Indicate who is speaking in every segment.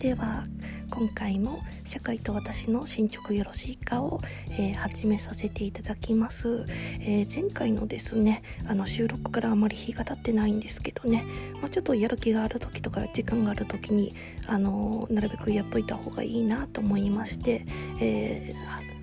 Speaker 1: では今回も「社会と私の進捗よろしいかを」えー、始めさせていただきます、えー、前回のですねあの収録からあまり日が経ってないんですけどね、まあ、ちょっとやる気がある時とか時間がある時に、あのなるべくやっといた方がいいなと思いまして、え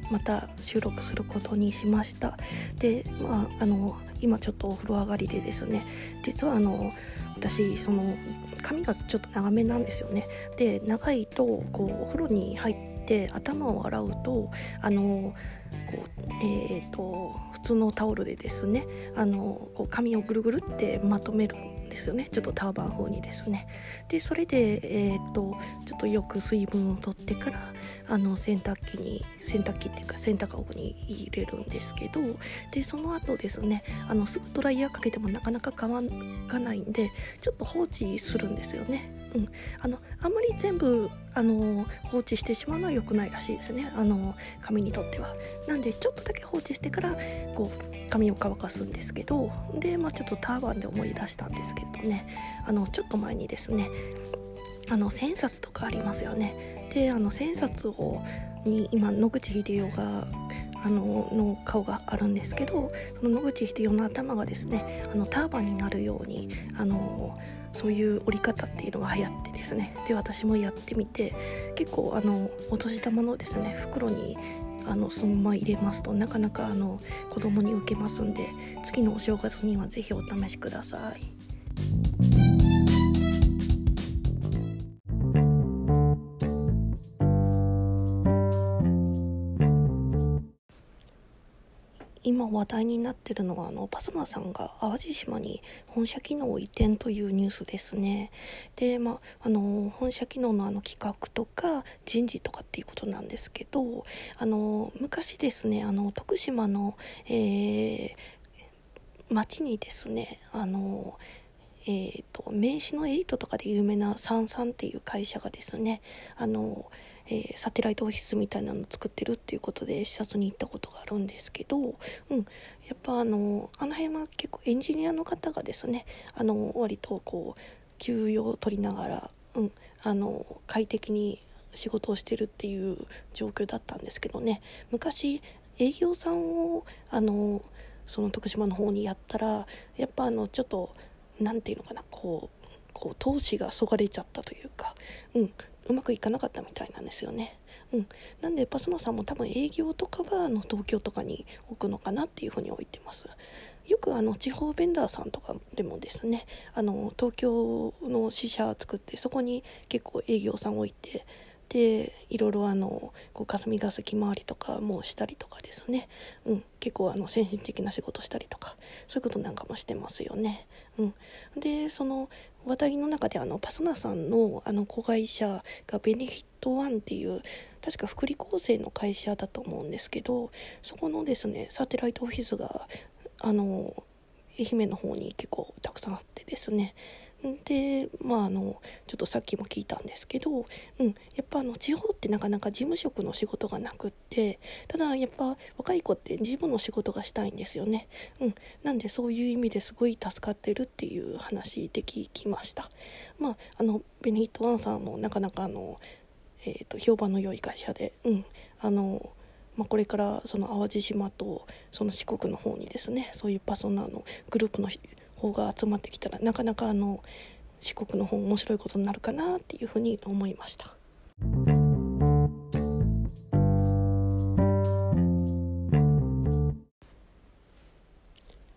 Speaker 1: ー、また収録することにしました。でまああの今ちょっとお風呂上がりでですね実はあの私その髪がちょっと長めなんですよね。で長いとこうお風呂に入って頭を洗うとあのこうえーと、普通のタオルでですねあのこう髪をぐるぐるってまとめるんですよね。ちょっとターバン風にですね。でそれで、えーと、ちょっとよく水分を取ってからあの洗濯機に洗濯機っていうか洗濯籠に入れるんですけどでその後ですねあのすぐドライヤーかけてもなかなか乾かないんでちょっと放置するんですよね。うん、あのあんまり全部あの放置してしまうのは良くないらしいですねあの髪にとっては。なんでちょっとだけ放置してからこう髪を乾かすんですけどで、まあ、ちょっとターバンで思い出したんですけどねあのちょっと前にですねあの千冊とかありますよね。であの千冊をに今野口英世があのの顔があるんですけどその野口英世の頭がですねあのターバンになるようにあのそういう折り方っていうのが流行ってですねで私もやってみて結構あのお年玉のですね袋にあのそのまま入れますとなかなかあの子供に受けますんで次のお正月には是非お試しください。今話題になってるのはあのパソナさんが淡路島に本社機能を移転というニュースですね。で、まあ、あの本社機能のあの企画とか人事とかっていうことなんですけどあの昔ですねあの徳島の、えー、町にですねあのえーと、名刺の8とかで有名なサンサンっていう会社がですねあのえー、サテライトオフィスみたいなの作ってるっていうことで視察に行ったことがあるんですけど、うん、やっぱあのあの辺は結構エンジニアの方がですねあの割とこう休養を取りながら、うん、あの快適に仕事をしてるっていう状況だったんですけどね。昔営業さんをあのその徳島の方にやったらやっぱあのちょっと何て言うのかなこうこう投資がそがれちゃったというか、うん、うまくいかなかったみたいなんですよね。うん、なんでパスノさんも多分営業とかはあの東京とかに置くのかなっていうふうに置いてます。よくあの地方ベンダーさんとかでもですねあの東京の支社作ってそこに結構営業さん置いてでいろいろあのこう霞が関回りとかもしたりとかですね、うん、結構あの先進的な仕事したりとかそういうことなんかもしてますよね。うん、でその話題の中であのパソナさんのあの子会社がベネフィットワンっていう確か福利厚生の会社だと思うんですけどそこのですねサテライトオフィスがあの愛媛の方に結構たくさんあってですね。でまああのちょっとさっきも聞いたんですけど、うん、やっぱあの地方ってなかなか事務職の仕事がなくってただやっぱ若い子って事務の仕事がしたいんですよね、うん、なんでそういう意味ですごい助かってるっていう話で聞きました。まああのベネット・ワンさんもなかなかあの、えーと、評判の良い会社で、うんあのまあ、これからその淡路島とその四国の方にですねそういうパソナのグループの方が集まってきたらなかなかあの四国の方面白いことになるかなっていうふうに思いました。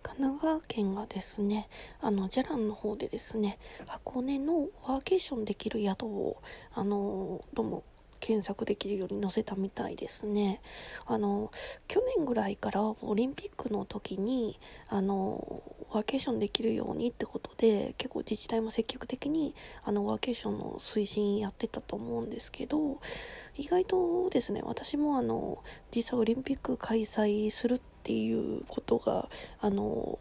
Speaker 1: 神奈川県がですねあのジャランの方でですね箱根のワーケーションできる宿をあのどうも検索できるように載せたみたいですね。あの去年ぐらいからオリンピックの時にあのワーケーションできるようにってことで結構自治体も積極的にあのワーケーションの推進やってたと思うんですけど意外とですね私もあの実際オリンピック開催するっていうことがあの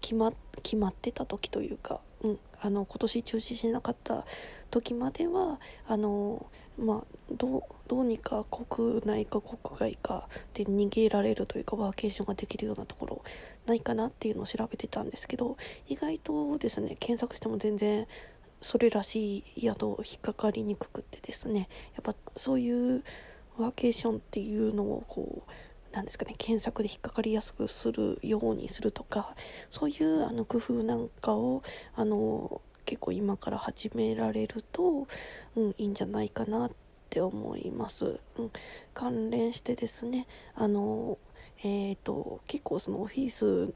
Speaker 1: 決ま決まってた時というか、うん、あの今年中止しなかった時まではあの、まあ、どうにか国内か国外かで逃げられるというかワーケーションができるようなところないかなっていうのを調べてたんですけど意外とですね検索しても全然それらしい宿引っかかりにくくてですねやっぱそういうワーケーションっていうのをこうなんですかね検索で引っかかりやすくするようにするとかそういうあの工夫なんかをあの結構今から始められると、うん、いいんじゃないかなって思います。うん、関連してですねあの、えーと、結構そのオフィス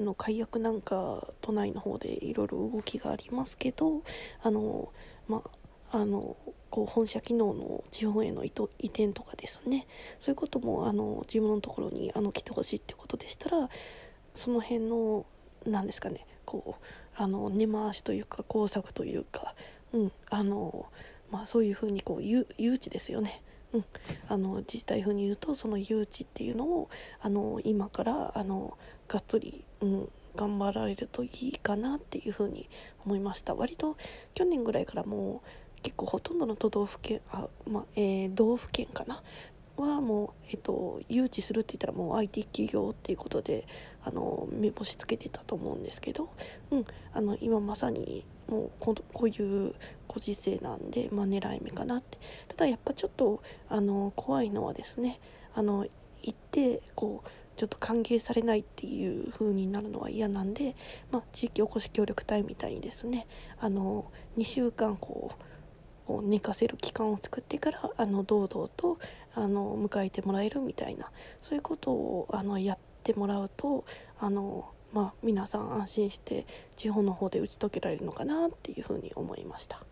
Speaker 1: の解約なんか都内の方でいろいろ動きがありますけどあのまあのこう本社機能の地方への移転とかですねそういうこともあの自分のところにあの来てほしいってことでしたらその辺の何ですかねこうあの根回しというか工作というか、うんあのまあ、そういうふうにこう誘致ですよね。うん、あの自治体風に言うとその誘致っていうのをあの今からあのがっつり、うん、頑張られるといいかなっていうふうに思いました。割と去年ぐらいからもう結構ほとんどの都道府県あ、まあえー、道府県かな？はもう、えっと、誘致するって言ったらもう IT 企業っていうことであの目星つけてたと思うんですけど、うん、あの今まさにもうこういうご時世なんで、まあ、狙い目かなって。ただやっぱちょっとあの怖いのはですねあの行ってこうちょっと歓迎されないっていう風になるのは嫌なんで、まあ、地域おこし協力隊みたいにですねあの2週間こうこう寝かせる期間を作ってからあの堂々とあの迎えてもらえるみたいなそういうことをあのやっててもらうとあの、まあ、皆さん安心して地方の方で打ち解けられるのかなっていうふうに思いました。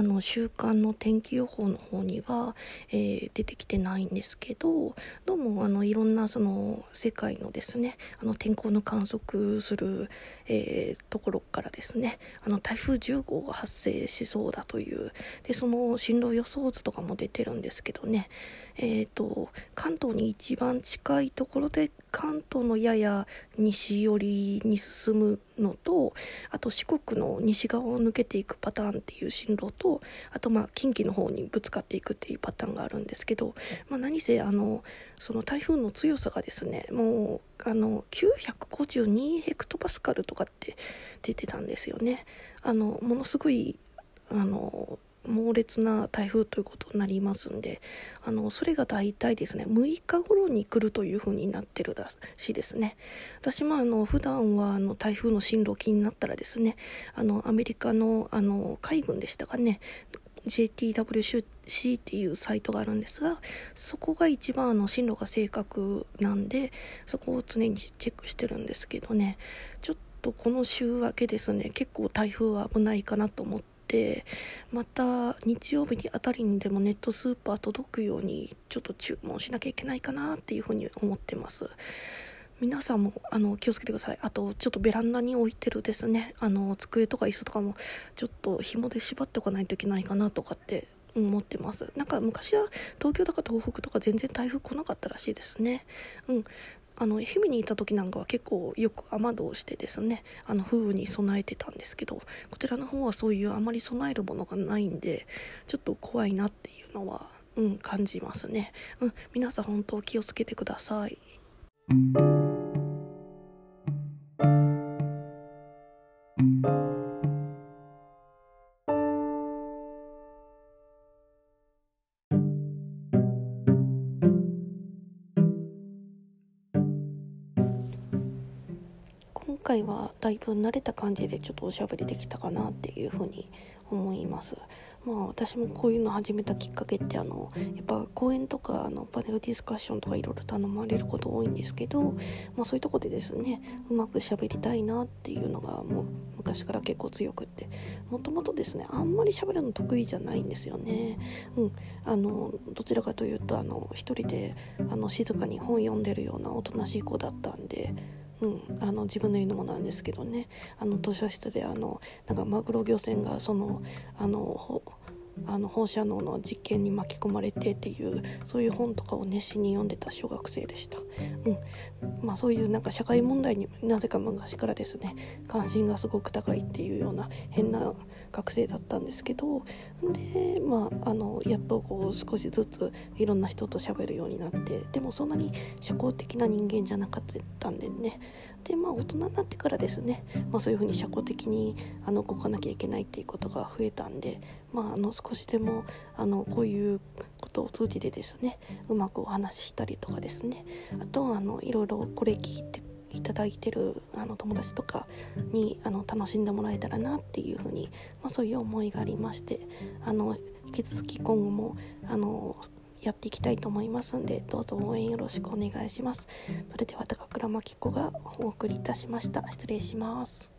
Speaker 1: あの週間の天気予報の方には、えー、出てきてないんですけどどうもあのいろんなその世界のですねあの天候の観測する、えー、ところからですねあの台風10号が発生しそうだというでその進路予想図とかも出てるんですけどね。えーと、関東に一番近いところで関東のやや西寄りに進むのとあと四国の西側を抜けていくパターンっていう進路とあとまあ近畿の方にぶつかっていくっていうパターンがあるんですけど、まあ、何せあのその台風の強さがですねもうあの952ヘクトパスカルとかって出てたんですよね。あのものすごいあの猛烈な台風ということになりますんであのそれが大体ですね6日頃に来るというふうになってるらしいですね。私もあの普段はあの台風の進路気になったらですねあのアメリカのあの海軍でしたかね JTWC っていうサイトがあるんですがそこが一番あの進路が正確なんでそこを常にチェックしてるんですけどねちょっとこの週明けですね結構台風は危ないかなと思っててまた日曜日にあたりにでもネットスーパー届くようにちょっと注文しなきゃいけないかなっていうふうに思ってます。皆さんもあの気をつけてください。あとちょっとベランダに置いてるですね。あの机とか椅子とかもちょっと紐で縛っておかないといけないかなとかって思ってます。なんか昔は東京とか東北とか全然台風来なかったらしいですね。うん。あの愛媛にいた時なんかは結構よく雨戸をしてですねあの風雨に備えてたんですけどこちらの方はそういうあまり備えるものがないんでちょっと怖いなっていうのは、うん、感じますね、うん、皆さん本当気をつけてください。回はだいぶ慣れた感じでちょっとおしゃべりできたかなっていうふうに思います。まあ私もこういうの始めたきっかけってあのやっぱ講演とかあのパネルディスカッションとかいろいろ頼まれること多いんですけど、まあ、そういうとこでですねうまく喋りたいなっていうのがもう昔から結構強くってもともとですねあんまり喋るの得意じゃないんですよね。うん、あのどちらかというとあの一人であの静かに本読んでるようなおとなしい子だったんで。うん、あの自分の言うのもなんですけどね。あの図書室であのなんかマグロ漁船がそのあのあの放射能の実験に巻き込まれてっていうそういう本とかを熱心に読んでた小学生でした、うん。まあ、そういうなんか社会問題になぜか昔からですね関心がすごく高いっていうような変な学生だったんですけどでまああのやっとこう少しずついろんな人と喋るようになってでもそんなに社交的な人間じゃなかったんでね。でまあ大人になってからですね、まあ、そういうふうに社交的にあの動かなきゃいけないっていうことが増えたんで、まあ、あの少しでもあのこういうことを通じてですねうまくお話ししたりとかですね。あとあのいろいろこれ聞いていただいてるあの友達とかにあの楽しんでもらえたらなっていうふうに、まあ、そういう思いがありましてあの引き続き今後もあのやっていきたいと思いますんでどうぞ応援よろしくお願いします。それでは高倉真紀子がお送りいたしました。失礼します。